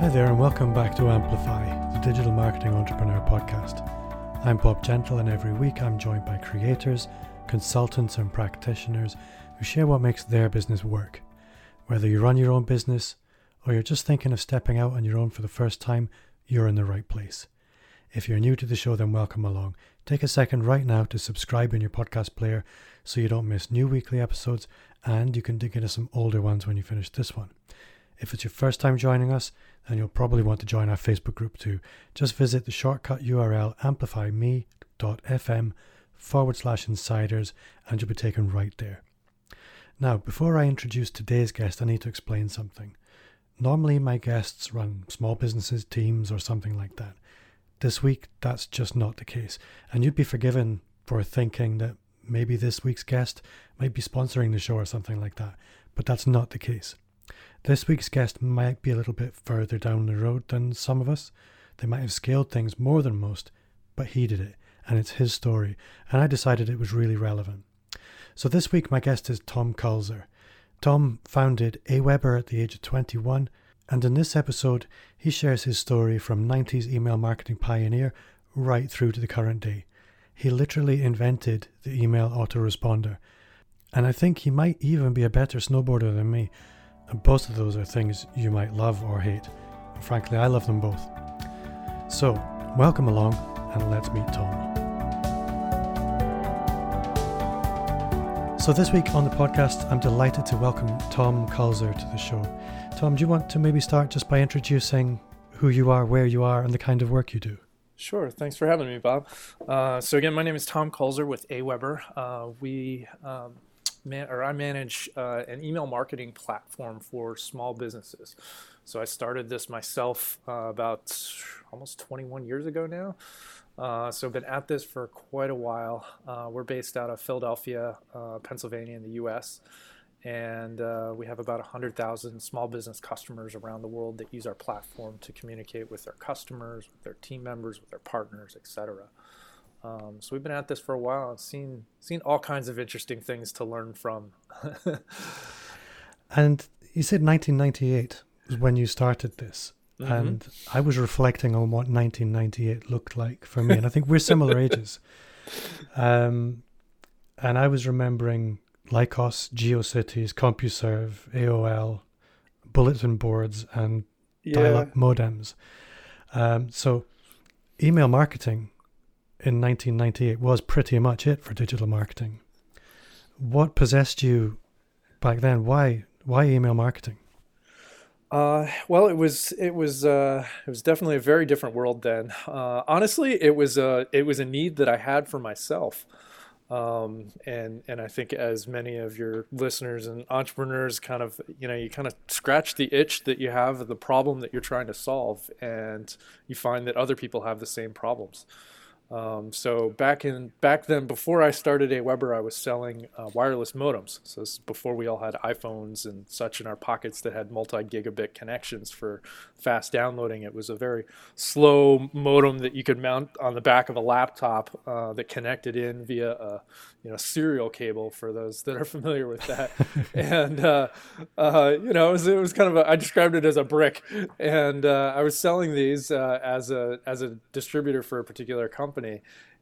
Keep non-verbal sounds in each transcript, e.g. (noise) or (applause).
Hi there, and welcome back to Amplify, the Digital Marketing Entrepreneur Podcast. I'm Bob Gentle, and every week I'm joined by creators, consultants, and practitioners who share what makes their business work. Whether you run your own business or you're just thinking of stepping out on your own for the first time, you're in the right place. If you're new to the show, then welcome along. Take a second right now to subscribe in your podcast player so you don't miss new weekly episodes and you can dig into some older ones when you finish this one. If it's your first time joining us, then you'll probably want to join our Facebook group too. Just visit the shortcut URL amplifyme.fm forward slash insiders and you'll be taken right there. Now, before I introduce today's guest, I need to explain something. Normally, my guests run small businesses, teams, or something like that. This week, that's just not the case, and you'd be forgiven for thinking that maybe this week's guest might be sponsoring the show or something like that, but that's not the case. This week's guest might be a little bit further down the road than some of us. They might have scaled things more than most, but he did it, and it's his story, and I decided it was really relevant. So this week, my guest is Tom Kulzer. Tom founded Aweber at the age of 21, and in this episode, he shares his story from 90s email marketing pioneer right through to the current day. He literally invented the email autoresponder, and I think he might even be a better snowboarder than me and both of those are things you might love or hate. And frankly, I love them both. So, welcome along and let's meet Tom. So, this week on the podcast, I'm delighted to welcome Tom Kulzer to the show. Tom, do you want to maybe start just by introducing who you are, where you are, and the kind of work you do? Sure. Thanks for having me, Bob. Uh, so again, my name is Tom Kulzer with Aweber. Uh, we um, man, or I manage uh, an email marketing platform for small businesses. So I started this myself uh, about almost 21 years ago now. Uh, so I've been at this for quite a while. Uh, we're based out of Philadelphia, uh, Pennsylvania, in the U.S. And uh, we have about 100,000 small business customers around the world that use our platform to communicate with their customers, with their team members, with their partners, etc. Um, so we've been at this for a while and seen seen all kinds of interesting things to learn from. (laughs) and you said 1998 was when you started this. Mm-hmm. And I was reflecting on what 1998 looked like for me. And I think we're similar (laughs) ages. Um, and I was remembering Lycos, GeoCities, CompuServe, AOL, bulletin boards, and yeah. dial up modems. Um, so email marketing in 1998 was pretty much it for digital marketing. What possessed you back then? Why why email marketing? Uh, well, it was it was uh, it was definitely a very different world then. Uh, honestly, it was a it was a need that I had for myself, um, and and I think as many of your listeners and entrepreneurs kind of you know you kind of scratch the itch that you have the problem that you're trying to solve, and you find that other people have the same problems. Um, so back in back then, before I started Aweber, I was selling uh, wireless modems. So this is before we all had iPhones and such in our pockets that had multi-gigabit connections for fast downloading. It was a very slow modem that you could mount on the back of a laptop uh, that connected in via a you know serial cable for those that are (laughs) familiar with that. (laughs) and uh, uh, you know, it was, it was, kind of a, I described it as a brick, and uh, I was selling these uh, as a as a distributor for a particular company.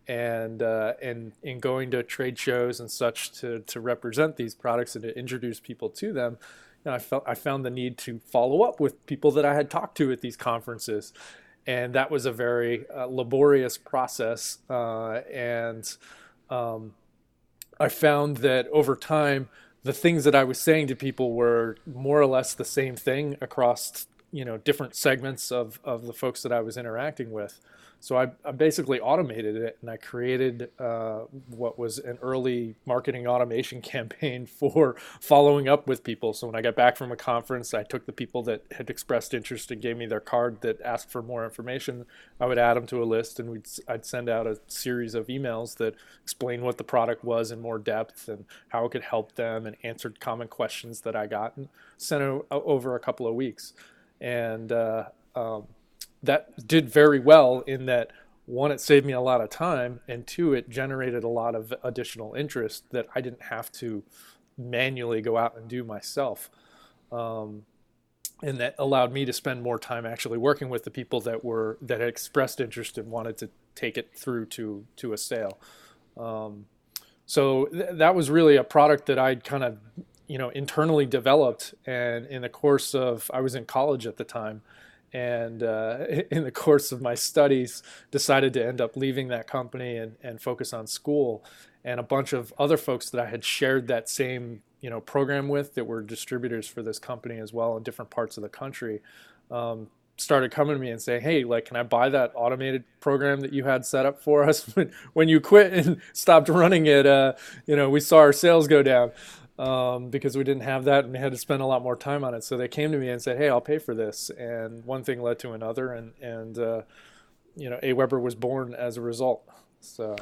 And uh, and in going to trade shows and such to to represent these products and to introduce people to them, I felt I found the need to follow up with people that I had talked to at these conferences, and that was a very uh, laborious process. Uh, and um, I found that over time, the things that I was saying to people were more or less the same thing across you know different segments of of the folks that I was interacting with. So I, I basically automated it and I created uh, what was an early marketing automation (laughs) campaign for following up with people. So when I got back from a conference, I took the people that had expressed interest and gave me their card that asked for more information. I would add them to a list and we'd, I'd send out a series of emails that explained what the product was in more depth and how it could help them and answered common questions that I got and sent over a couple of weeks. And uh, um, that did very well in that one, it saved me a lot of time, and two, it generated a lot of additional interest that I didn't have to manually go out and do myself. Um, and that allowed me to spend more time actually working with the people that were that had expressed interest and wanted to take it through to to a sale. Um, so th- that was really a product that I'd kind of you know internally developed, and in the course of I was in college at the time, and uh, (laughs) in the course of my studies decided to end up leaving that company and, and focus on school. And a bunch of other folks that i had shared that same you know program with that were distributors for this company as well in different parts of the country um, started coming to me and saying hey like can i buy that automated program that you had set up for us (laughs) when, you quit and stopped running it? Uh, you know we saw our sales go down um, because we didn't have that and we had to spend a lot more time on it. So they came to me and said, "Hey, I'll pay for this," and one thing led to another, and and uh, you know, AWeber was born as a result. So,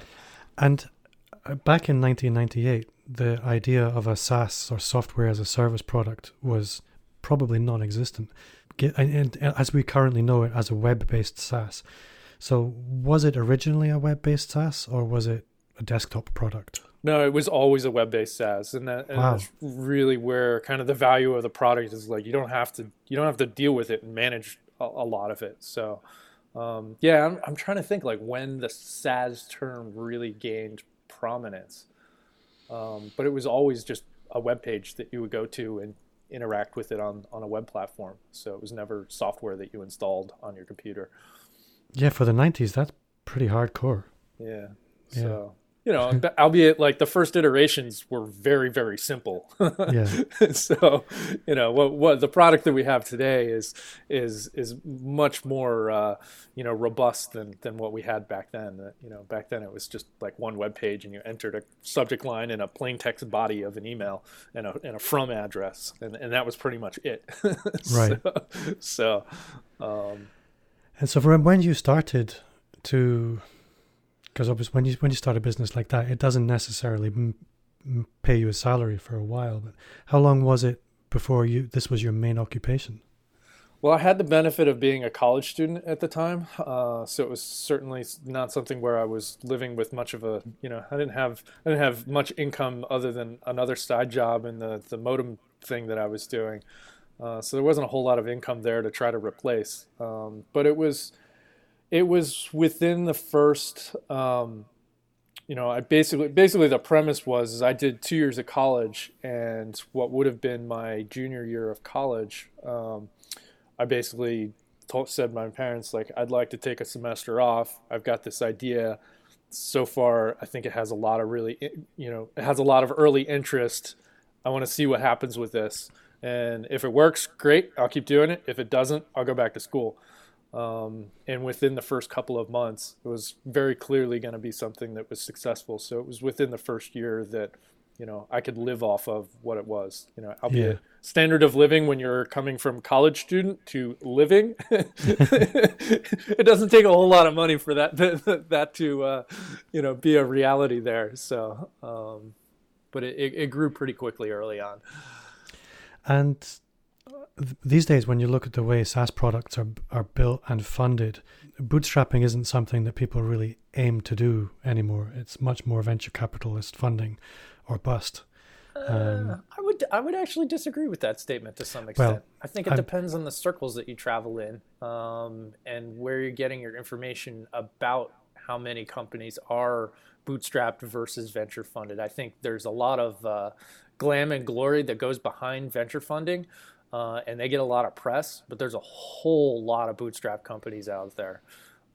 and uh, back in 1998, the idea of a SaaS or software as a service product was probably non-existent, and as we currently know it as a web-based SaaS. So, was it originally a web-based SaaS or was it a desktop product? No, it was always a web-based SaaS, and, that, and wow. that's really where kind of the value of the product is. Like you don't have to you don't have to deal with it and manage a, a lot of it. So, um, yeah, I'm I'm trying to think like when the SaaS term really gained prominence, um, but it was always just a web page that you would go to and interact with it on on a web platform. So it was never software that you installed on your computer. Yeah, for the '90s, that's pretty hardcore. Yeah. yeah. You know, albeit like the first iterations were very, very simple. (laughs) yeah. so, you know, what what the product that we have today is is is much more uh, you know robust than than what we had back then. Uh, you know, back then it was just like one web page and you entered a subject line and a plain text body of an email and a and a from address and and that was pretty much it. (laughs) right. So, so um, and so from when you started to because obviously when you when you start a business like that, it doesn't necessarily m- m- pay you a salary for a while. But how long was it before you this was your main occupation? Well, I had the benefit of being a college student at the time, uh, so it was certainly not something where I was living with much of a you know I didn't have I didn't have much income other than another side job and the the modem thing that I was doing. Uh, so there wasn't a whole lot of income there to try to replace. Um, but it was it was within the first um, you know i basically basically the premise was is i did two years of college and what would have been my junior year of college um, i basically told, said my parents like i'd like to take a semester off. I've got this idea. So far i think it has a lot of really you know it has a lot of early interest. I want to see what happens with this. And if it works great i'll keep doing it. If it doesn't i'll go back to school um, and within the first couple of months, it was very clearly going to be something that was successful. So it was within the first year that, you know, I could live off of what it was. You know, albeit yeah. standard of living when you're coming from college student to living, (laughs) it doesn't take a whole lot of money for that that, that to, uh, you know, be a reality there. So, um, but it, it, it grew pretty quickly early on. And these days, when you look at the way SaaS products are are built and funded, bootstrapping isn't something that people really aim to do anymore. It's much more venture capitalist funding or bust. Um, uh, I would I would actually disagree with that statement to some extent. Well, I think it I'm, depends on the circles that you travel in um, and where you're getting your information about how many companies are bootstrapped versus venture funded. I think there's a lot of uh, glam and glory that goes behind venture funding uh, and they get a lot of press, but there's a whole lot of bootstrap companies out there.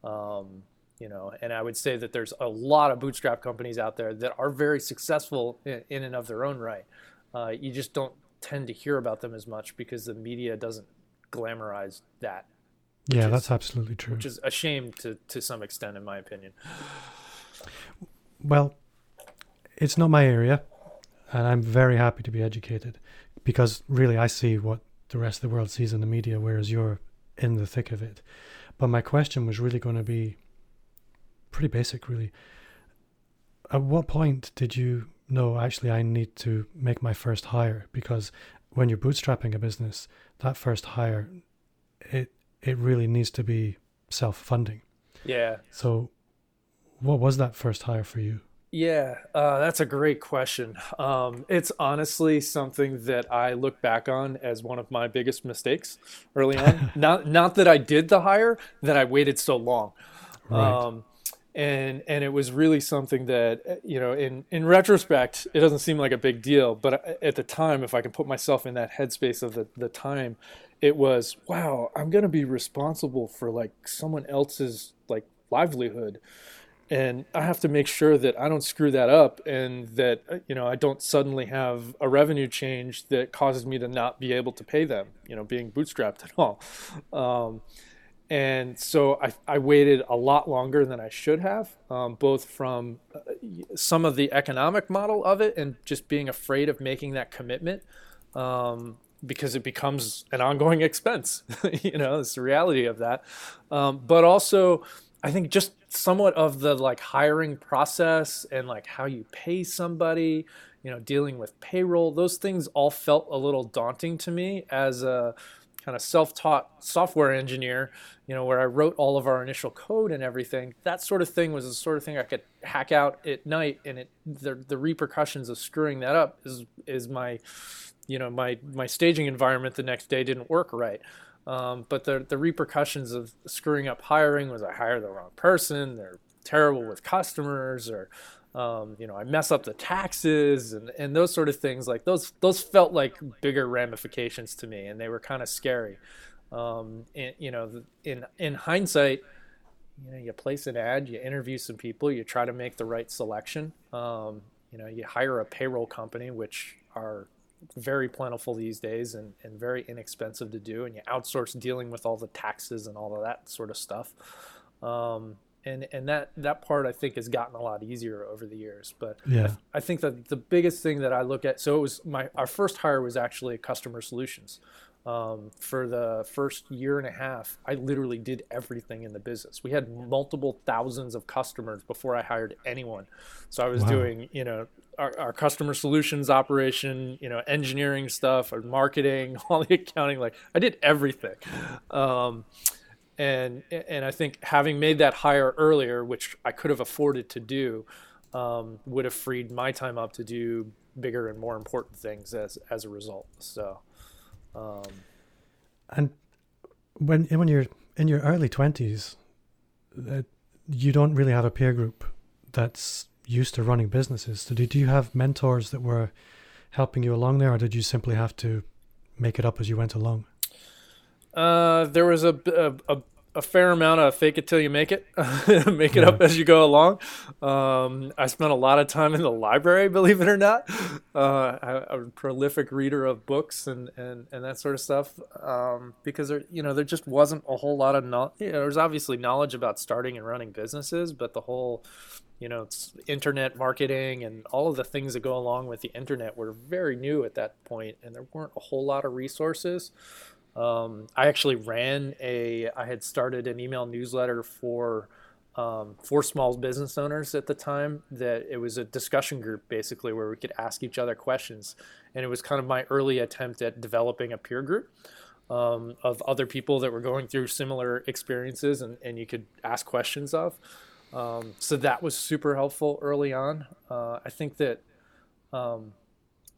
Um, you know, and I would say that there's a lot of bootstrap companies out there that are very successful in, in and of their own right. Uh, you just don't tend to hear about them as much because the media doesn't glamorize that. Yeah, is, that's absolutely true. Which is a shame to to some extent, in my opinion. Well, it's not my area, and I'm very happy to be educated because really I see what the rest of the world sees in the media, whereas you're in the thick of it. But my question was really going to be pretty basic, really. At what point did you know actually I need to make my first hire? Because when you're bootstrapping a business, that first hire, it it really needs to be self funding. Yeah. So, what was that first hire for you? Yeah, uh, that's a great question. Um, it's honestly something that I look back on as one of my biggest mistakes early on. (laughs) not not that I did the hire, that I waited so long. Right. Um, and and it was really something that you know in in retrospect it doesn't seem like a big deal but at the time if i can put myself in that headspace of the, the time it was wow i'm going to be responsible for like someone else's like livelihood and I have to make sure that I don't screw that up and that uh, you know I don't suddenly have a revenue change that causes me to not be able to pay them you know being bootstrapped (laughs) at all. Um, and so I, I waited a lot longer than I should have um, both from uh, some of the economic model of it and just being afraid of making that commitment um, because it becomes an ongoing (laughs) expense (laughs) you know it's the reality of that. Um, but also I think just somewhat of the like hiring process and like how you pay somebody, you know, dealing with payroll, those things all felt a little daunting to me as a kind of self-taught software engineer, you know, where I wrote all of our initial code and everything. That sort of thing was the sort of thing I could hack out at night and it the the repercussions of screwing that up is is my you know, my my staging environment the next day didn't work right. Um, but the the repercussions of screwing up hiring was I hire the wrong person. They're terrible with customers, or um, you know I mess up the taxes and, and those sort of things. Like those those felt like bigger ramifications to me, and they were kind of scary. Um, and, you know, in in hindsight, you know, you place an ad, you interview some people, you try to make the right selection. Um, you know, you hire a payroll company, which are very plentiful these days and, and very inexpensive to do. And you outsource dealing with all the taxes and all of that sort of stuff. Um, and and that that part I think has gotten a lot easier over the years. But yeah, I, I, think that the biggest thing that I look at, so it was my our first hire was actually a customer solutions. Um, for the first year and a half, I literally did everything in the business. We had multiple thousands of customers before I hired anyone. So I was wow. doing, you know, our, our, customer solutions operation, you know, engineering stuff, our marketing, (laughs) all the accounting. Like I did everything. Um, and and I think having made that hire earlier, which I could have afforded to do, um, would have freed my time up to do bigger and more important things as as a result. So. Um, and when when you're in your early twenties, uh, you don't really have a peer group that's used to running businesses. So did you have mentors that were helping you along there, or did you simply have to make it up as you went along? Uh, there was a, a, a a fair amount of fake it till you make it, (laughs) make it yeah. up as you go along. Um, I spent a lot of time in the library, (laughs) believe it or not. Uh, I, am a prolific reader of books and, and, and that sort of stuff um, because there, you know, there just wasn't a whole lot of knowledge. You know, there's obviously knowledge about starting and running businesses, but the whole, you know, internet marketing and all of the things that go along with the internet were very new at that point, and there weren't a whole lot of resources. Um, I actually ran a, I had started an email newsletter for um, for small business owners at the time that it was a discussion group basically where we could ask each other questions. And it was kind of my early attempt at developing a peer group um, of other people that were going through similar experiences and, and you could ask questions of. Um, so that was super helpful early on. Uh, I think that um,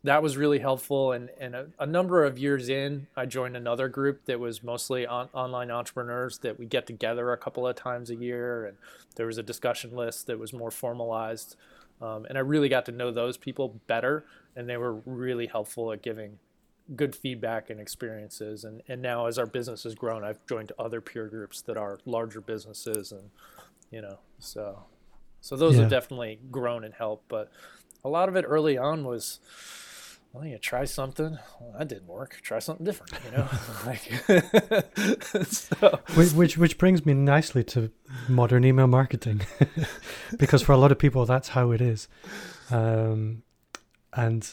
that was really helpful. And, and a, a, number of years in, I joined another group that was mostly on, online entrepreneurs that we get together a couple of times a year. And there was a discussion list that was more formalized. Um, and I really got to know those people better. And they were really helpful at giving good feedback and experiences. And, and now, as our business has grown, I've joined other peer groups that are larger businesses. And, you know, so. So those yeah. have definitely grown and helped, but a lot of it early on was well, you try something. Well, that didn't work. Try something different, you know. (laughs) (laughs) like, (laughs) so. which, which which brings me nicely to modern email marketing, because for a lot of people that's how it is. Um, and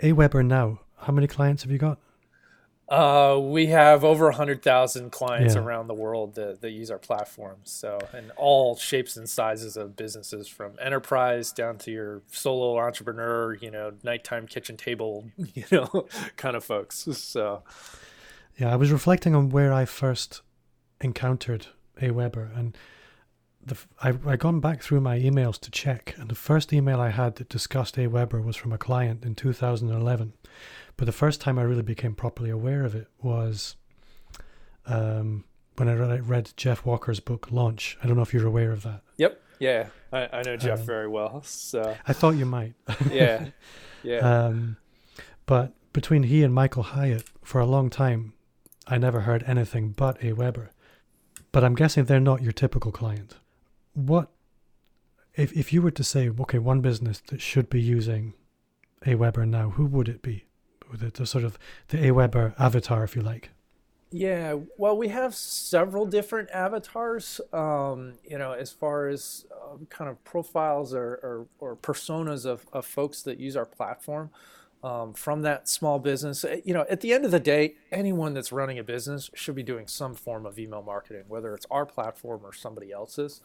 Aweber now, how many clients have you got? Uh, we have over 100,000 clients yeah. around the world that, that use our platform. So, in all shapes and sizes of businesses from enterprise down to your solo entrepreneur, you know, nighttime kitchen table, (laughs) you know, kind of folks. So, yeah, I was reflecting on where I first encountered Aweber and the, I I gone back through my emails to check, and the first email I had that discussed Aweber was from a client in 2011. But the first time I really became properly aware of it was um, when I read, read Jeff Walker's book Launch. I don't know if you're aware of that. Yep. Yeah, I, I know Jeff Um, very well. So I thought you might. (laughs) yeah, yeah. Um, but between he and Michael Hyatt, for a long time, I never heard anything but Aweber. But I'm guessing they're not your typical client. What if if you were to say, okay, one business that should be using Aweber now, who would it be? The, the sort of the Aweber avatar, if you like. Yeah, well, we have several different avatars, um, you know, as far as um, kind of profiles or, or, or personas of, of folks that use our platform um, from that small business. Uh, You know, at the end of the day, anyone that's running a business should be doing some form of email marketing, whether it's our platform or somebody else's.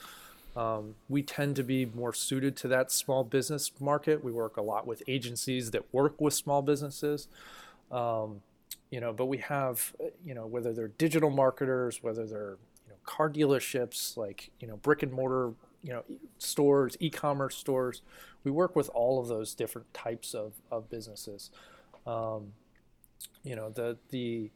Um, we tend to be more suited to that small business market. We work a lot with agencies that work with small businesses. Um, you know, but we have, uh, you know, whether they're digital marketers, whether they're, you know, car dealerships, like, you know, brick and mortar, you know, stores, e-commerce stores. We work with all of those different types of, of businesses. Um, you know, the, the,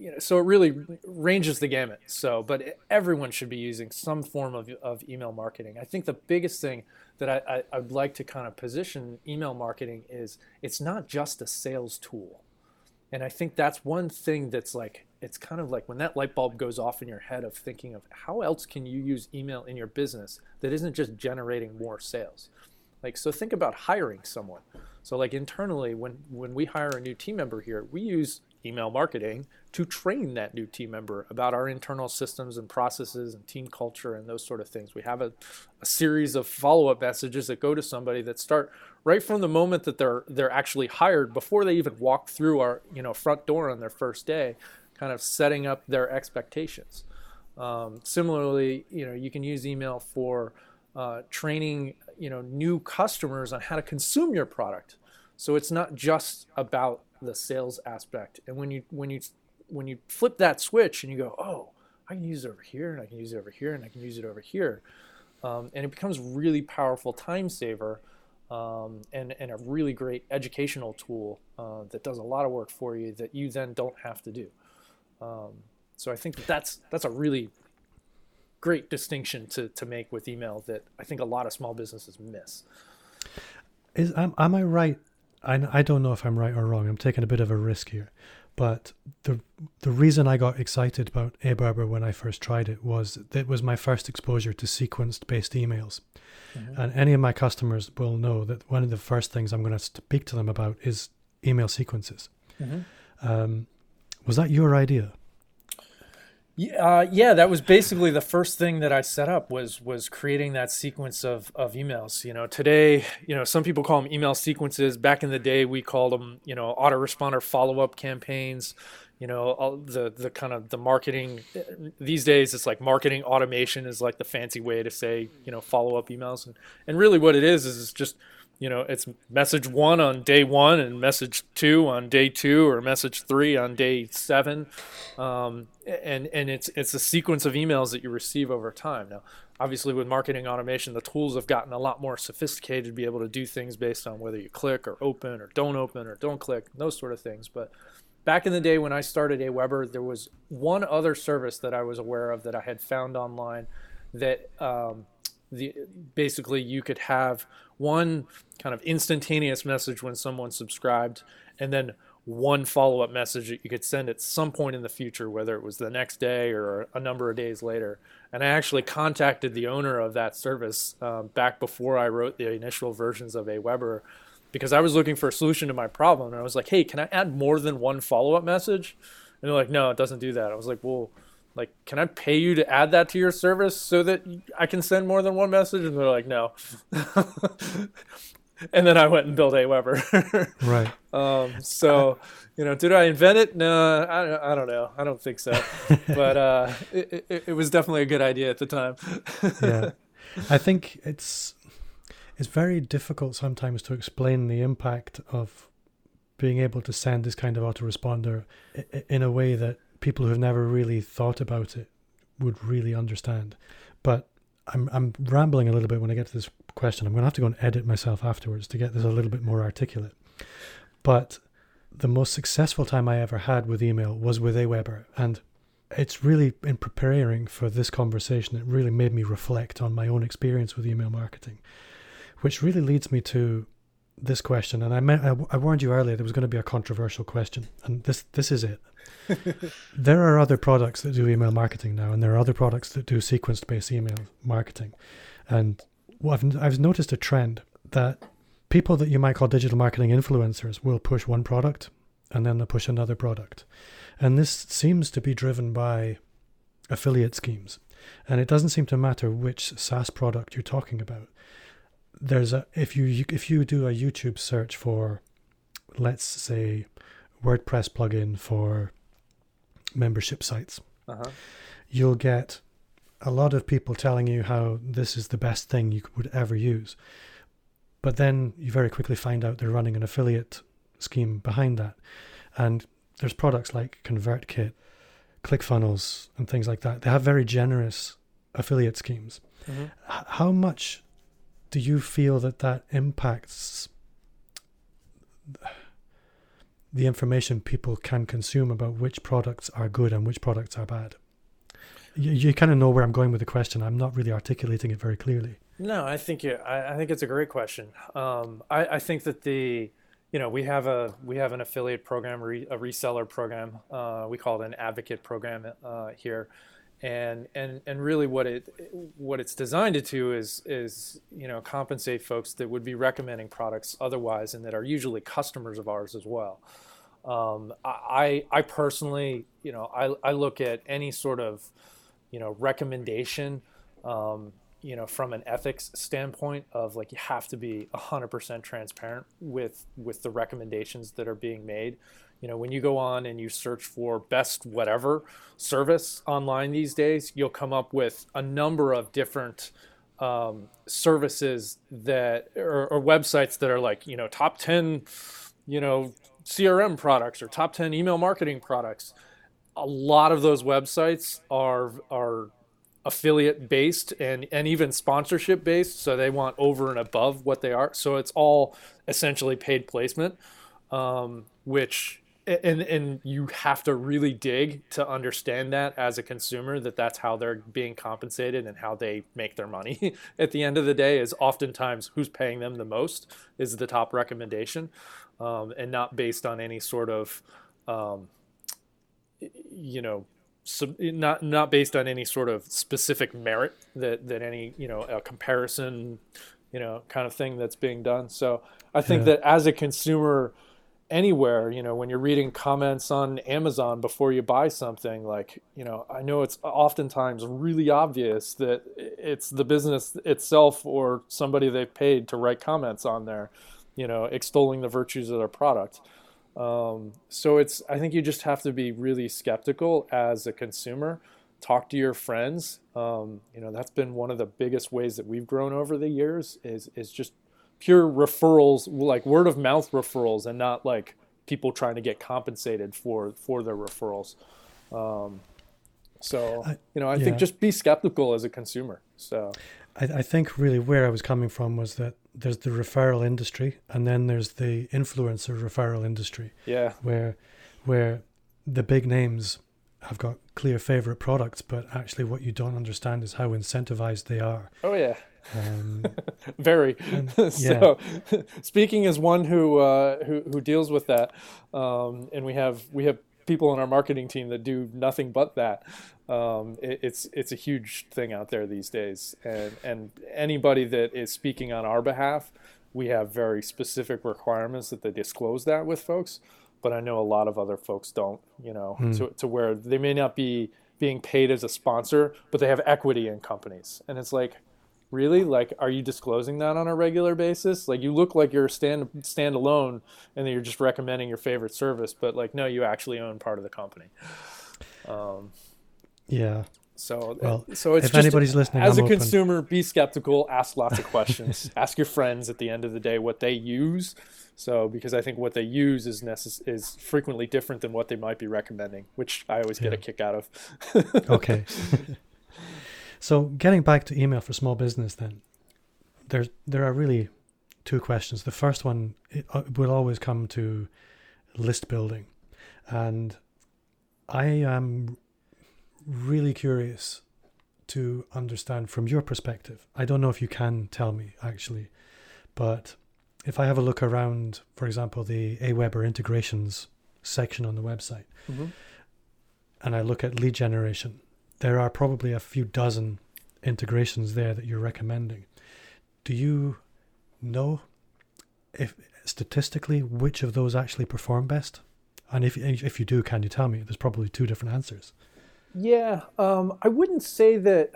you know, so it really ranges the gamut. So, but everyone should be using some form of, of email marketing. I think the biggest thing that I, I, I'd like to kind of position email marketing is it's not just a sales tool. And I think that's one thing that's like, it's kind of like when that light bulb goes off in your head of thinking of how else can you use email in your business that isn't just generating more sales. Like, so think about hiring someone. So like internally, when, when we hire a new team member here, we use email marketing to train that new team member about our internal systems and processes and team culture and those sort of things. We have a, a series of follow-up messages that go to somebody that start right from the moment that they're they're actually hired before they even walk through our you know front door on their first day, kind of setting up their expectations. Um, similarly, you know you can use email for uh, training you know new customers on how to consume your product. So it's not just about the sales aspect. And when you when you when you flip that switch and you go, oh, I can use it over here and I can use it over here and I can use it over here, um, and it becomes really powerful time saver. Um, and, and a really great educational tool uh, that does a lot of work for you that you then don't have to do. Um, so I think that that's that's a really great distinction to, to make with email that I think a lot of small businesses miss. Is am, am I right? I, I don't know if I'm right or wrong. I'm taking a bit of a risk here, but the the reason I got excited about Aweber when I first tried it was that it was my first exposure to sequenced based emails, and any of my customers will know that one of the first things I'm going to speak to them about is email sequences. Um, was that your idea? Uh, yeah, that was basically the first thing that I set up was was creating that sequence of of emails. You know, today, you know, some people call them email sequences. Back in the day, we called them, you know, autoresponder follow up campaigns. You know, all the the kind of the marketing these days, it's like marketing automation is like the fancy way to say, you know, follow up emails. And and really, what it is is it's just you know it's message one on day one and message two on day two or message three on day seven. Um, and and it's it's a sequence of emails that you receive over time. Now obviously with marketing automation the tools have gotten a lot more sophisticated to be able to do things based on whether you click or open or don't open or don't click those sort of things. But back in the day when i started aweber there was one other service that i was aware of that i had found online that um, the basically you could have one kind of instantaneous message when someone subscribed and then one follow-up message that you could send at some point in the future whether it was the next day or a number of days later. And i actually contacted the owner of that service um, back before i wrote the initial versions of aweber because i was looking for a solution to my problem. And i was like hey can i add more than one follow-up message? And they're like no it doesn't do that. I was like well like can i pay you to add that to your service so that i can send more than one message? And they're like no. (laughs) And then i went and built aweber (laughs) Right. um, so you know did i invent it? No i, don't- I don't know. I don't think so. (laughs) But uh, it, it, it was definitely a good idea at the time. Yeah. I think it's it's very difficult sometimes to explain the impact of being able to send this kind of autoresponder in a way that people who've never really thought about it would really understand but I'm I'm rambling a little bit when I get to this question. I'm going to have to go and edit myself afterwards to get this a little bit more articulate. But the most successful time I ever had with email was with Aweber, and it's really in preparing for this conversation. It really made me reflect on my own experience with email marketing, which really leads me to this question. And I meant I, I warned you earlier there was going to be a controversial question, and this this is it. (laughs) there are other products that do email marketing now, and there are other products that do sequence based email marketing. And what I've, I've noticed a trend that people that you might call digital marketing influencers will push one product and then they'll push another product. And this seems to be driven by affiliate schemes. And it doesn't seem to matter which SaaS product you're talking about. There's a if you if you do a YouTube search for let's say WordPress plugin for membership sites. Uh-huh. You'll get a lot of people telling you how this is the best thing you would ever use. But then you very quickly find out they're running an affiliate scheme behind that. And there's products like ConvertKit, ClickFunnels, and things like that. They have very generous affiliate schemes. Mm-hmm. How much do you feel that that impacts the information people can consume about which products are good and which products are bad? You, you kind of know where I'm going with the question. I'm not really articulating it very clearly. No, I think you. I, I think it's a great question. Um, I, I think that the you know we have a we have an affiliate program re, a reseller program uh, we call it an advocate program uh, here and and and really what it what it's designed to do is is you know compensate folks that would be recommending products otherwise and that are usually customers of ours as well. Um, I I personally you know I, I look at any sort of you know recommendation um, you know from an ethics standpoint of like you have to be 100% transparent with with the recommendations that are being made you know when you go on and you search for best whatever service online these days you'll come up with a number of different um, services that or, or websites that are like you know top 10 you know crm products or top 10 email marketing products. A lot of those websites are are affiliate based and and even sponsorship based so they want over and above what they are. So it's all essentially paid placement um, which and and you have to really dig to understand that as a consumer that that's how they're being compensated and how they make their money (laughs) at the end of the day is oftentimes who's paying them the most is the top recommendation um, and not based on any sort of um, you know not not based on any sort of specific merit that that any you know a comparison you know kind of thing that's being done so i think yeah. that as a consumer anywhere you know when you're reading comments on amazon before you buy something like you know i know it's oftentimes really obvious that it's the business itself or somebody they've paid to write comments on there you know extolling the virtues of their product um, so it's I think you just have to be really skeptical as a consumer. Talk to your friends. Um, you know that's been one of the biggest ways that we've grown over the years is is just pure referrals, like word of mouth referrals, and not like people trying to get compensated for for their referrals. Um, so you know I yeah. think just be skeptical as a consumer. So I, I think really where I was coming from was that there's the referral industry and then there's the influencer referral industry. Yeah. Where where the big names have got clear favorite products, but actually what you don't understand is how incentivized they are. Oh yeah. Um, (laughs) Very. And, (laughs) yeah. so, (laughs) speaking as one who uh, who who deals with that, um, and we have we have people on our marketing team that do nothing but that. Um, it, it's it's a huge thing out there these days, and and anybody that is speaking on our behalf, we have very specific requirements that they disclose that with folks. But I know a lot of other folks don't, you know, hmm. to to where they may not be being paid as a sponsor, but they have equity in companies, and it's like really? Like are you disclosing that on a regular basis? Like you look like you're stand standalone and then you're just recommending your favorite service but like no you actually own part of the company. Um, yeah. so well, so it's if just, anybody's listening as I'm a open. consumer be skeptical ask lots of questions. (laughs) Ask your friends at the end of the day what they use. So because i think what they use is necess- is frequently different than what they might be recommending which i always yeah. get a kick out of. Okay (laughs) So getting back to email for small business, then there's there are really two questions. The first one it, uh, will always come to list building, and I am really curious to understand from your perspective. I don't know if you can tell me actually, but if I have a look around, for example, the Aweber integrations section on the website, mm-hmm. and I look at lead generation, there are probably a few dozen integrations there that you're recommending. Do you know if statistically which of those actually perform best? And if if you do, can you tell me? There's probably two different answers. Yeah, um, I wouldn't say that.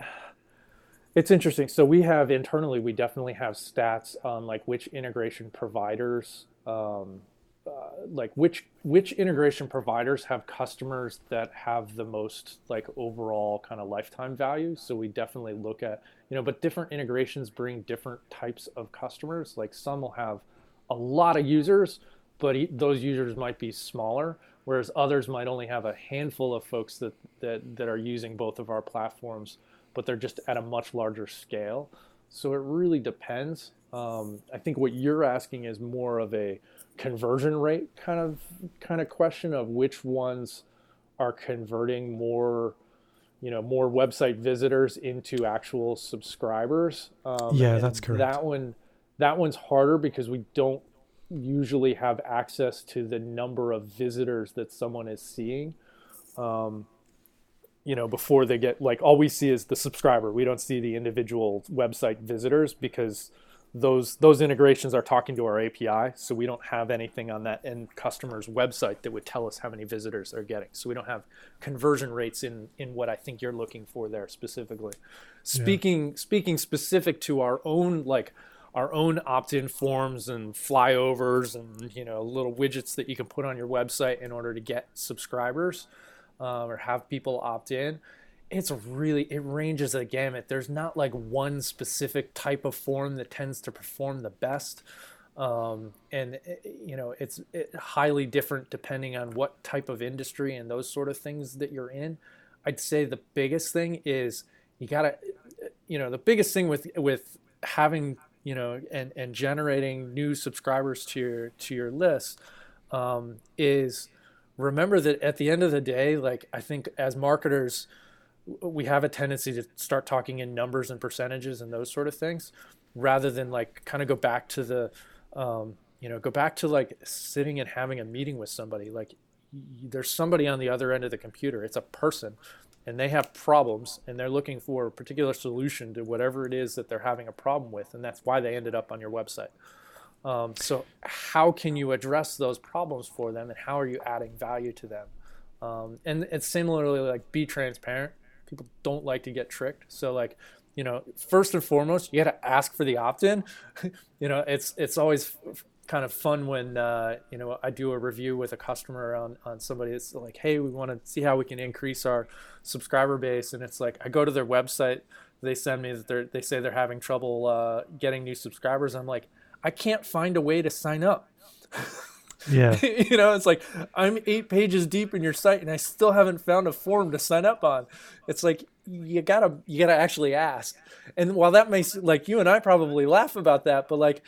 It's interesting. So we have internally, we definitely have stats on like which integration providers, um, uh, like which which integration providers have customers that have the most like overall kind of lifetime value. So we definitely look at you know, but different integrations bring different types of customers. Like some will have a lot of users, but those users might be smaller whereas others might only have a handful of folks that, that, that are using both of our platforms, but they're just at a much larger scale. So it really depends. Um, I think what you're asking is more of a conversion rate kind of kind of question of which ones are converting more you know more website visitors into actual subscribers um, yeah that's correct that one that one's harder because we don't usually have access to the number of visitors that someone is seeing. Um, you know, before they get like all we see is the subscriber. We don't see the individual website visitors because those those integrations are talking to our API, so we don't have anything on that end customer's website that would tell us how many visitors they're getting. So we don't have conversion rates in in what I think you're looking for there specifically. Speaking yeah. speaking specific to our own like our own opt-in forms and flyovers and you know little widgets that you can put on your website in order to get subscribers um, or have people opt in it's really it ranges a gamut. There's not like one specific type of form that tends to perform the best. Um, and eh, you know it's it, highly different depending on what type of industry and those sort of things that you're in. I'd say the biggest thing is you gotta you know the biggest thing with with having you know, and, and generating new subscribers to your to your list um, is remember that at the end of the day, like I think as marketers, we have a tendency to start talking in numbers and percentages and those sort of things, rather than like kind of go back to the, um, you know, go back to like sitting and having a meeting with somebody. Like there's somebody on the other end of the computer. It's a person and they have problems and they're looking for a particular solution to whatever it is that they're having a problem with and that's why they ended up on your website um, so how can you address those problems for them and how are you adding value to them um, and it's similarly like be transparent people don't like to get tricked so like you know first and foremost you got to ask for the opt-in (laughs) you know it's it's always kind of fun when uh, you know I do a review with a customer on on somebody that's like, hey, we want to see how we can increase our subscriber base, and it's like I go to their website, they send me that they they say they're having trouble uh, getting new subscribers. I'm like, I can't find a way to sign up. (laughs) Yeah, (laughs) you know, it's like I'm eight pages deep in your site and I still haven't found a form to sign up on. It's like you gotta you gotta actually ask. And while that makes like you and I probably laugh about that, but like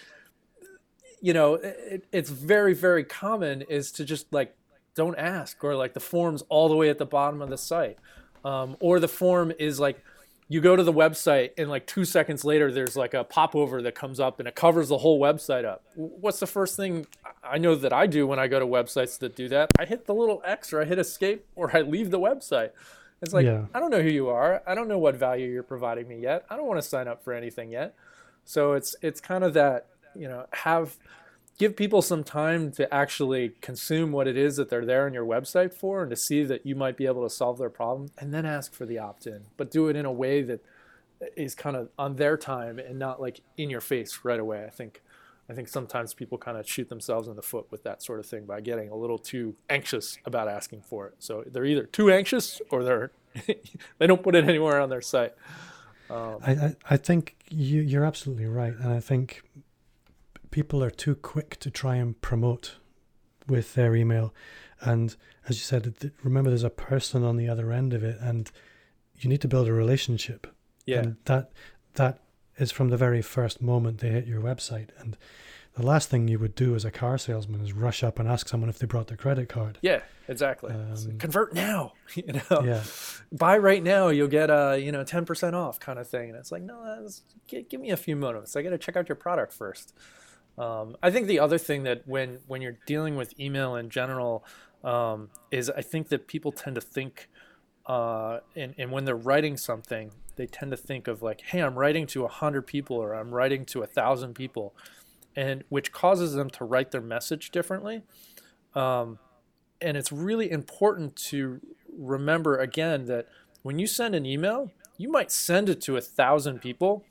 you know, it, it's very, very common is to just like don't ask or like the form's all the way at the bottom of the site. Um, or the form is like you go to the website and like two seconds later there's like a popover that comes up and it covers the whole website up. What's the first thing i know that i do when i go to websites that do that? I hit the little x or i hit escape or i leave the website. It's like yeah. i don't know who you are. I don't know what value you're providing me yet. I don't want to sign up for anything yet. So it's it's kind of that you know have give people some time to actually consume what it is that they're there on your website for and to see that you might be able to solve their problem and then ask for the opt-in but do it in a way that is kind of on their time and not like in your face right away. I think i think sometimes people kind of shoot themselves in the foot with that sort of thing by getting a little too anxious about asking for it. So they're either too anxious or they're (laughs) they don't put it anywhere on their site. Um, I, I, I think you, you're absolutely right. And i think people are too quick to try and promote with their email. And as you said, remember there's a person on the other end of it, and you need to build a relationship. Yeah. And that that is from the very first moment they hit your website. And the last thing you would do as a car salesman is rush up and ask someone if they brought their credit card. Yeah, exactly. Um, Convert now, (laughs) you know. Yeah. Buy right now, you'll get a you know ten percent off kind of thing. And it's like, no, that's, give, give me a few moments. I got to check out your product first. Um, I think the other thing that when when you're dealing with email in general um, is I think that people tend to think, uh, and and when they're writing something, they tend to think of like, hey, I'm writing to hundred people or I'm writing to a thousand people, and which causes them to write their message differently. Um, and it's really important to remember again that when you send an email, you might send it to a thousand people,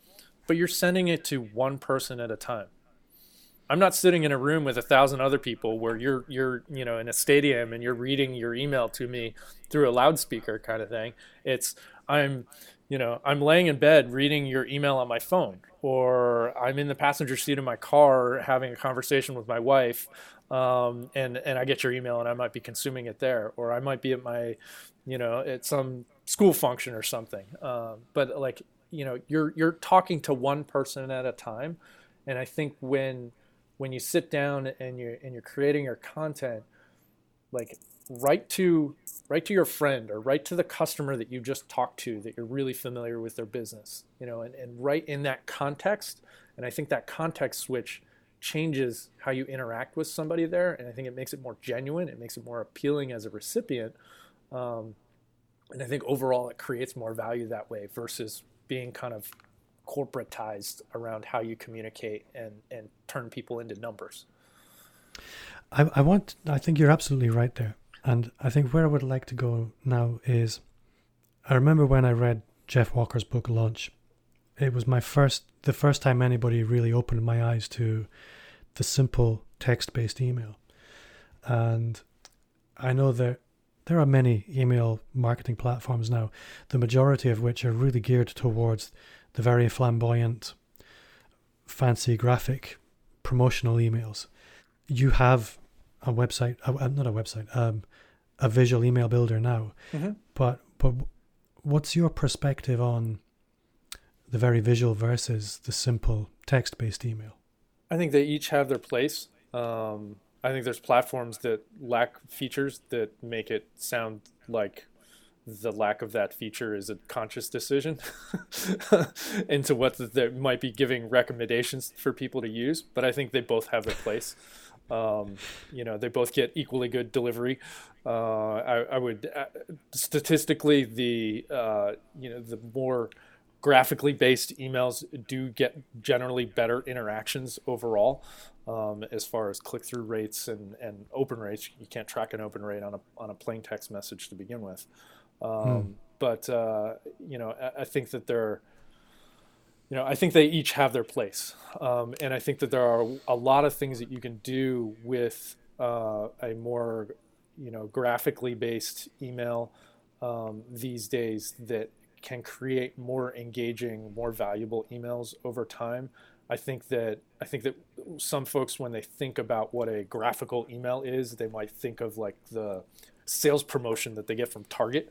but you're sending it to one person at a time. I'm not sitting in a room with a thousand other people where you're you're you know in a stadium and you're reading your email to me through a loudspeaker kind of thing. It's I'm you know I'm laying in bed reading your email on my phone, or I'm in the passenger seat of my car having a conversation with my wife, um, and and I get your email and I might be consuming it there, or I might be at my you know at some school function or something. Um, but like you know you're you're talking to one person at a time, and I think when when you sit down and you're and you're creating your content, like write to write to your friend or write to the customer that you just talked to that you're really familiar with their business, you know, and, and write in that context. And I think that context switch changes how you interact with somebody there, and I think it makes it more genuine. It makes it more appealing as a recipient, um, and I think overall it creates more value that way versus being kind of corporatized around how you communicate and and turn people into numbers. I, I want I think you're absolutely right there. And I think where I would like to go now is I remember when I read Jeff Walker's book Launch. It was my first the first time anybody really opened my eyes to the simple text based email. And I know that there are many email marketing platforms now, the majority of which are really geared towards the very flamboyant, fancy graphic promotional emails. You have a website, uh, not a website, um, a visual email builder now. Mm-hmm. But but what's your perspective on the very visual versus the simple text-based email? I think they each have their place. Um, I think there's platforms that lack features that make it sound like the lack of that feature is a conscious decision (laughs) into what they might be giving recommendations for people to use. But I think they both have their place. Um, you know, they both get equally good delivery. Uh, I, I, would uh, statistically the uh, you know the more graphically based emails do get generally better interactions overall. Um, as far as click through rates and, and open rates, you can't track an open rate on a on a plain text message to begin with. Um, hmm. But uh, you know, I, I, think that they're, you know, I think they each have their place, um, and I think that there are a lot of things that you can do with uh, a more, you know, graphically based email um, these days that can create more engaging, more valuable emails over time. I think that I think that some folks, when they think about what a graphical email is, they might think of like the sales promotion that they get from Target.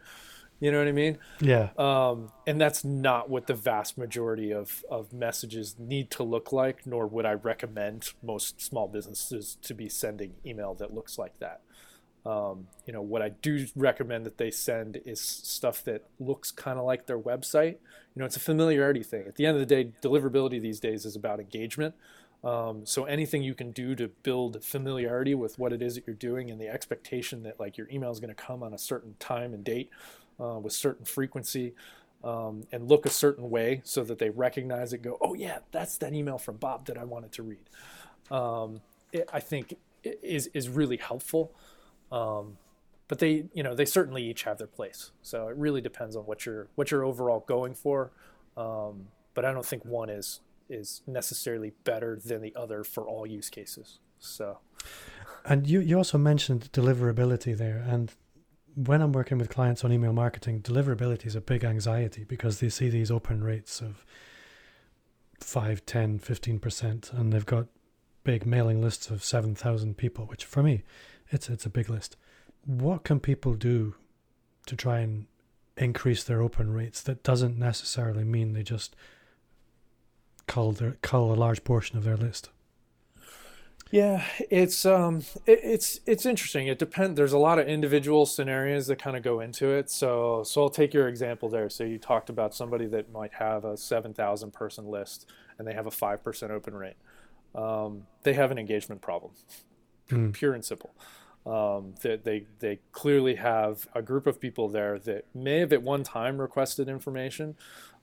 You know what I mean? Yeah. Um, and that's not what the vast majority of, of messages need to look like, nor would I recommend most small businesses to be sending email that looks like that. Um, you know, what I do recommend that they send is stuff that looks kind of like their website. You know, it's a familiarity thing. At the end of the day, deliverability these days is about engagement. Um, so anything you can do to build familiarity with what it is that you're doing and the expectation that like your email is going to come on a certain time and date uh, with certain frequency um, and look a certain way so that they recognize it go oh yeah that's that email from bob that i wanted to read. Um, it, i think is is really helpful um, but they you know they certainly each have their place. So it really depends on what you're what you're overall going for um, but i don't think one is is necessarily better than the other for all use cases. So, and you you also mentioned deliverability there, and when I'm working with clients on email marketing, deliverability is a big anxiety because they see these open rates of 5, 10, 15%, and they've got big mailing lists of 7,000 people, which for me, it's, it's a big list. What can people do to try and increase their open rates, that doesn't necessarily mean they just cull their cull a large portion of their list. Yeah, it's um, it, it's it's interesting. It depends. There's a lot of individual scenarios that kind of go into it. So so I'll take your example there. So you talked about somebody that might have a seven thousand person list and they have a five percent open rate. Um, they have an engagement problem, mm. pure and simple. Um, that they they clearly have a group of people there that may have at one time requested information,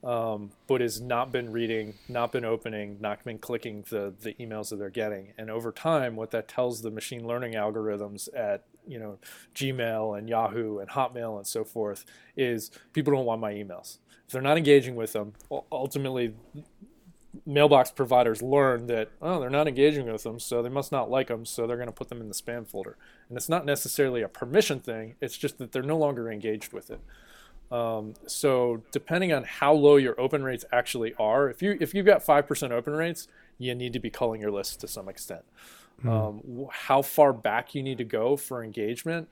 um, but has not been reading, not been opening, not been clicking the the emails that they're getting. And over time, what that tells the machine learning algorithms at you know Gmail and Yahoo and Hotmail and so forth is people don't want my emails. If they're not engaging with them, ultimately mailbox providers learn that oh they're not engaging with them so they must not like them so they're going to put them in the spam folder and it's not necessarily a permission thing it's just that they're no longer engaged with it um, so depending on how low your open rates actually are, if you if you've got five percent open rates, you need to be calling your list to some extent. Mm. Um, how far back you need to go for engagement,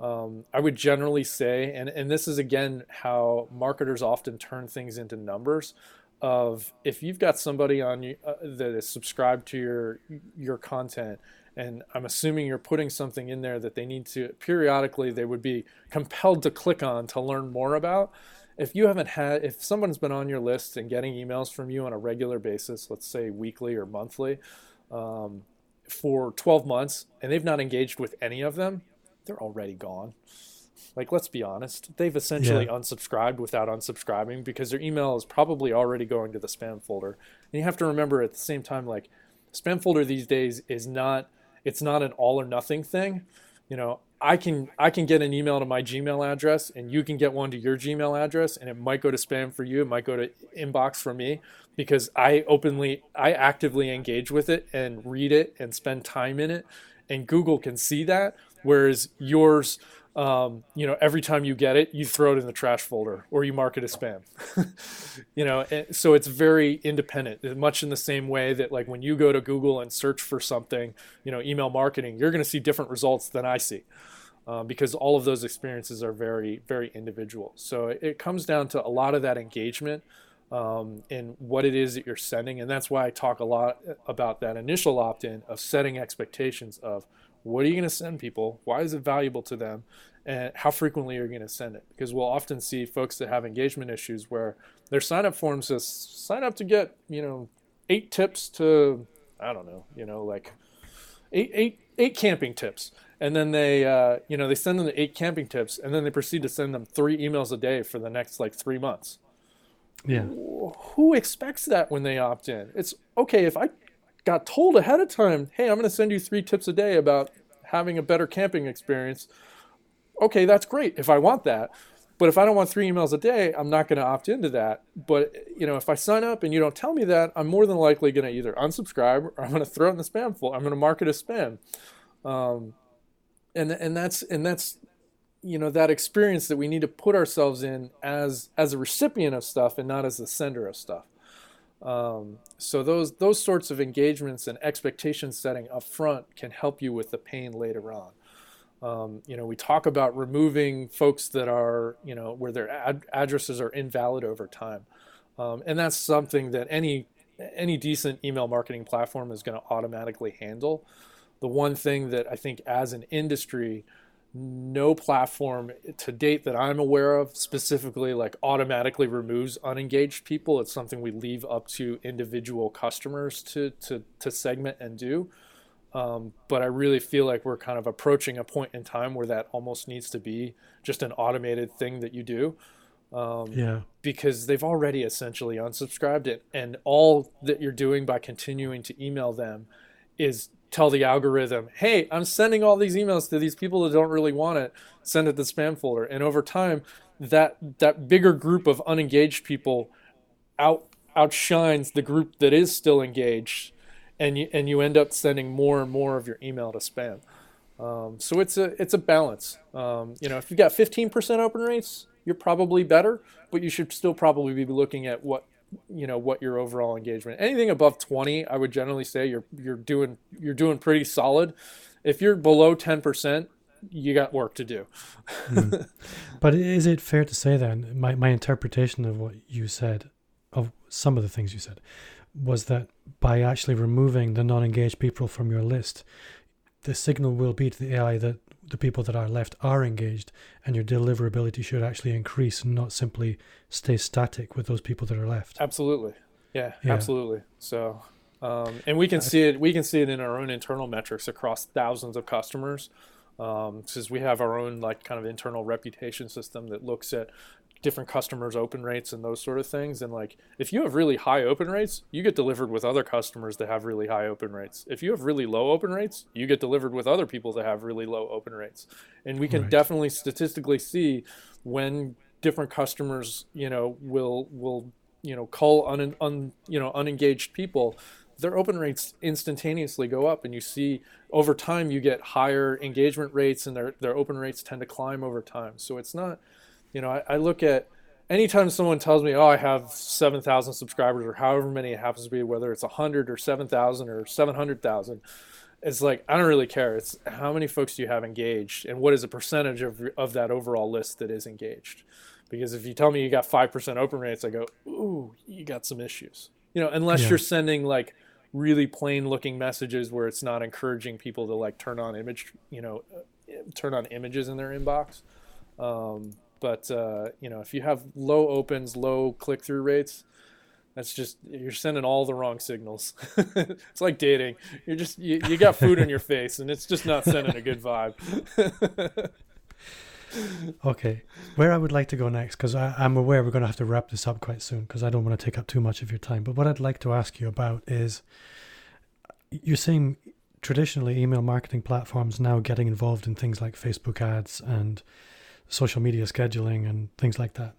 um, I would generally say, and and this is again how marketers often turn things into numbers. Of if you've got somebody on you uh, that is subscribed to your your content and I'm assuming you're putting something in there that they need to periodically they would be compelled to click on to learn more about. If you haven't had if someone's been on your list and getting emails from you on a regular basis, let's say weekly or monthly, um, for 12 months and they've not engaged with any of them, they're already gone. Like, let's be honest, they've essentially yeah. unsubscribed without unsubscribing because their email is probably already going to the spam folder. And you have to remember at the same time, like, spam folder these days is not it's not an all or nothing thing. You know, I can I can get an email to my Gmail address and you can get one to your Gmail address and it might go to spam for you, it might go to inbox for me because I openly I actively engage with it and read it and spend time in it and Google can see that whereas yours um, you know, every time you get it, you throw it in the trash folder or you mark it as spam. (laughs) you know, so it's very independent, much in the same way that like when you go to Google and search for something, you know, email marketing, you're going to see different results than I see. Uh, because all of those experiences are very, very individual. So it comes down to a lot of that engagement um, in what it is that you're sending. And that's why I talk a lot about that initial opt in of setting expectations of what are you going to send people? Why is it valuable to them? And how frequently are you going to send it? Because we'll often see folks that have engagement issues where their sign up form says sign up to get, you know, eight tips to, I don't know, you know, like eight, eight, eight camping tips. And then they, uh, you know, they send them the eight camping tips and then they proceed to send them three emails a day for the next like three months. Yeah. Who expects that when they opt in? It's okay if I got told ahead of time, hey, I'm going to send you three tips a day about having a better camping experience. Okay, that's great if I want that. But if I don't want three emails a day, I'm not going to opt into that. But you know, if I sign up and you don't tell me that, I'm more than likely going to either unsubscribe or I'm going to throw it in the spam folder. I'm going to mark it as spam. Um, and and that's and that's you know that experience that we need to put ourselves in as as a recipient of stuff and not as the sender of stuff. Um, so those those sorts of engagements and expectation setting up front can help you with the pain later on. Um, you know, we talk about removing folks that are, you know, where their ad- addresses are invalid over time, um, and that's something that any any decent email marketing platform is going to automatically handle. The one thing that I think, as an industry, no platform to date that I'm aware of specifically like automatically removes unengaged people. It's something we leave up to individual customers to to to segment and do. Um, but I really feel like we're kind of approaching a point in time where that almost needs to be just an automated thing that you do. Um, yeah. Because they've already essentially unsubscribed it, and all that you're doing by continuing to email them is tell the algorithm, hey, I'm sending all these emails to these people that don't really want it. Send it to spam folder. And over time, that that bigger group of unengaged people out outshines the group that is still engaged, and you and you end up sending more and more of your email to spam. Um, so it's a it's a balance. Um, you know, if you've got 15% open rates, you're probably better, but you should still probably be looking at what you know what your overall engagement anything above 20 i would generally say you're you're doing you're doing pretty solid if you're below 10% you got work to do. mm. (laughs) But is it fair to say then, my, my interpretation of what you said, of some of the things you said, was that by actually removing the non engaged people from your list, the signal will be to the AI that the people that are left are engaged and your deliverability should actually increase and not simply stay static with those people that are left. Absolutely. Yeah, yeah. absolutely. So um, and we can see it. We can see it in our own internal metrics across thousands of customers, because um, we have our own like kind of internal reputation system that looks at different customers' open rates and those sort of things. And like, if you have really high open rates, you get delivered with other customers that have really high open rates. If you have really low open rates, you get delivered with other people that have really low open rates. And we can right. definitely statistically see when different customers, you know, will will you know call un, un you know unengaged people their open rates instantaneously go up and you see over time you get higher engagement rates and their, their open rates tend to climb over time so it's not you know i, I look at anytime someone tells me oh i have 7000 subscribers or however many it happens to be whether it's 100 or 7000 or 700000 it's like i don't really care it's how many folks do you have engaged and what is the percentage of, of that overall list that is engaged because if you tell me you got 5% open rates i go ooh you got some issues you know unless yeah. you're sending like really plain looking messages where it's not encouraging people to like turn on image, you know, uh, turn on images in their inbox. Um, but uh, you know, if you have low opens, low click through rates, that's just you're sending all the wrong signals. (laughs) it's like dating. You're just you, you got food in your face, and it's just not sending a good vibe. (laughs) okay, where I would like to go next, because I'm aware we're going to have to wrap this up quite soon, because I don't want to take up too much of your time. But what I'd like to ask you about is you're seeing traditionally email marketing platforms now getting involved in things like Facebook ads and social media scheduling and things like that.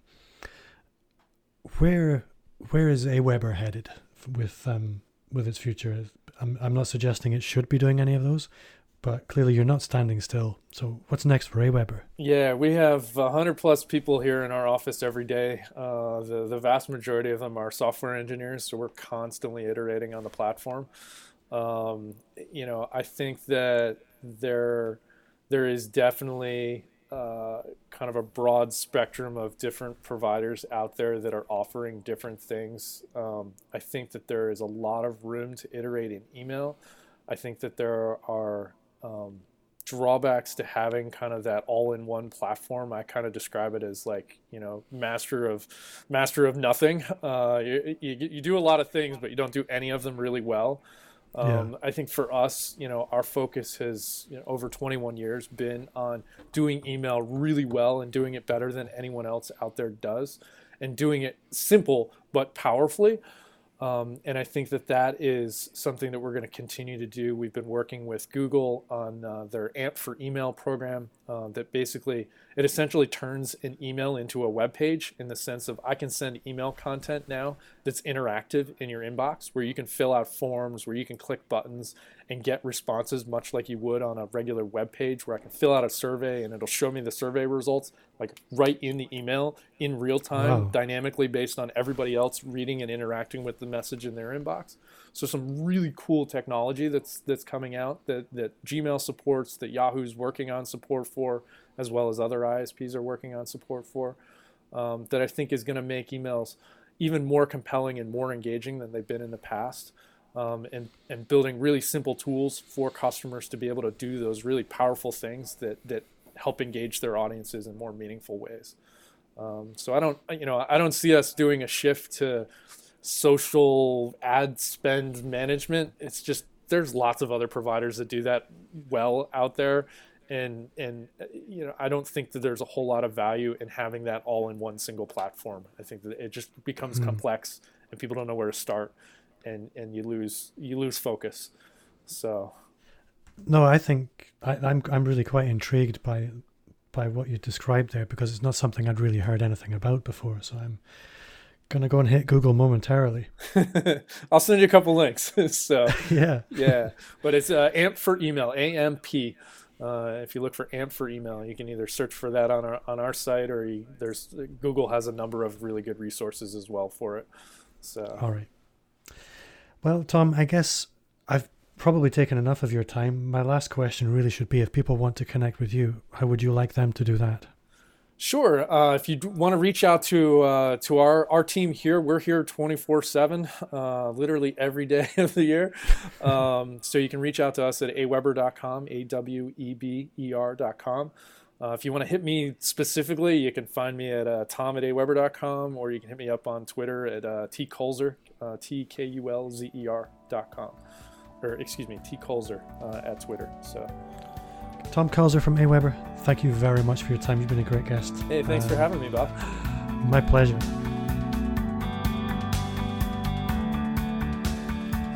Where where is Aweber headed with um, with its future? I'm I'm not suggesting it should be doing any of those, but clearly you're not standing still. So what's next for Aweber? Yeah, we have 100 plus people here in our office every day. Uh, the, the vast majority of them are software engineers, so we're constantly iterating on the platform. Um, you know, I think that there there is definitely uh, kind of a broad spectrum of different providers out there that are offering different things. Um, I think that there is a lot of room to iterate in email. I think that there are um, drawbacks to having kind of that all-in-one platform. I kind of describe it as like you know master of master of nothing. Uh, you, you, you, do a lot of things, but you don't do any of them really well. Um, yeah. I think for us, you know, our focus has you know, over 21 years been on doing email really well and doing it better than anyone else out there does, and doing it simple but powerfully. Um, and I think that that is something that we're going to continue to do. We've been working with Google on uh, their AMP for Email program uh, that basically it essentially turns an email into a web page in the sense of I can send email content now that's interactive in your inbox where you can fill out forms, where you can click buttons and get responses much like you would on a regular web page where I can fill out a survey and it'll show me the survey results like right in the email in real time wow. dynamically based on everybody else reading and interacting with the message in their inbox. So some really cool technology that's that's coming out that that Gmail supports that Yahoo's working on support for as well as other ISPs are working on support for um, that I think is going to make emails even more compelling and more engaging than they've been in the past um, and, and building really simple tools for customers to be able to do those really powerful things that, that help engage their audiences in more meaningful ways. Um, so I don't, you know, I don't see us doing a shift to social ad spend management. It's just there's lots of other providers that do that well out there, and and you know I don't think that there's a whole lot of value in having that all in one single platform. I think that it just becomes mm. complex and people don't know where to start and and you lose you lose focus. So, no, I think I, I'm I'm really quite intrigued by by what you described there because it's not something I'd really heard anything about before. So I'm gonna go and hit Google momentarily. (laughs) I'll send you a couple links. (laughs) so (laughs) yeah, yeah, but it's uh, AMP for email, AMP. Uh, if you look for AMP for email, you can either search for that on our on our site or you, there's Google has a number of really good resources as well for it. So all right. Well, Tom, I guess I've probably taken enough of your time. My last question really should be if people want to connect with you, how would you like them to do that? Sure. Uh, if you want to reach out to uh, to our, our team here, we're here 24 uh, 7, literally every day (laughs) of the year. Um, so you can reach out to us at aweber.com, A W E B E R.com. Uh, if you want to hit me specifically, you can find me at uh, tom at aweber.com or you can hit me up on Twitter at uh, T Kulzer, uh, T K U L Z E R.com. Or, excuse me, T Kulzer uh, at Twitter. So. Tom Kulzer from AWeber, thank you very much for your time. You've been a great guest. Hey, thanks uh, for having me, Bob. My pleasure.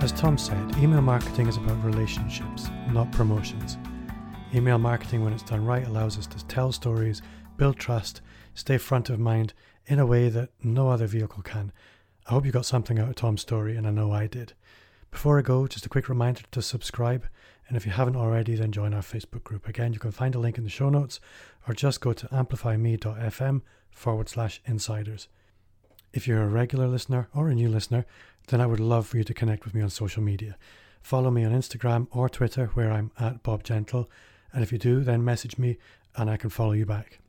As Tom said, email marketing is about relationships, not promotions. Email marketing, when it's done right, allows us to tell stories, build trust, stay front of mind in a way that no other vehicle can. I hope you got something out of Tom's story, and I know I did. Before I go, just a quick reminder to subscribe. And if you haven't already, then join our Facebook group. Again, you can find a link in the show notes or just go to amplifyme.fm forward slash insiders. If you're a regular listener or a new listener, then I would love for you to connect with me on social media. Follow me on Instagram or Twitter, where I'm at Bob Gentle. And if you do, then message me and I can follow you back.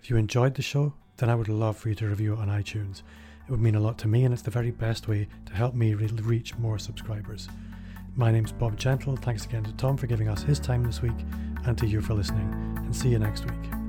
If you enjoyed the show, then I would love for you to review it on iTunes. It would mean a lot to me, and it's the very best way to help me reach more subscribers. My name's Bob Gentle. Thanks again to Tom for giving us his time this week, and to you for listening, and see you next week.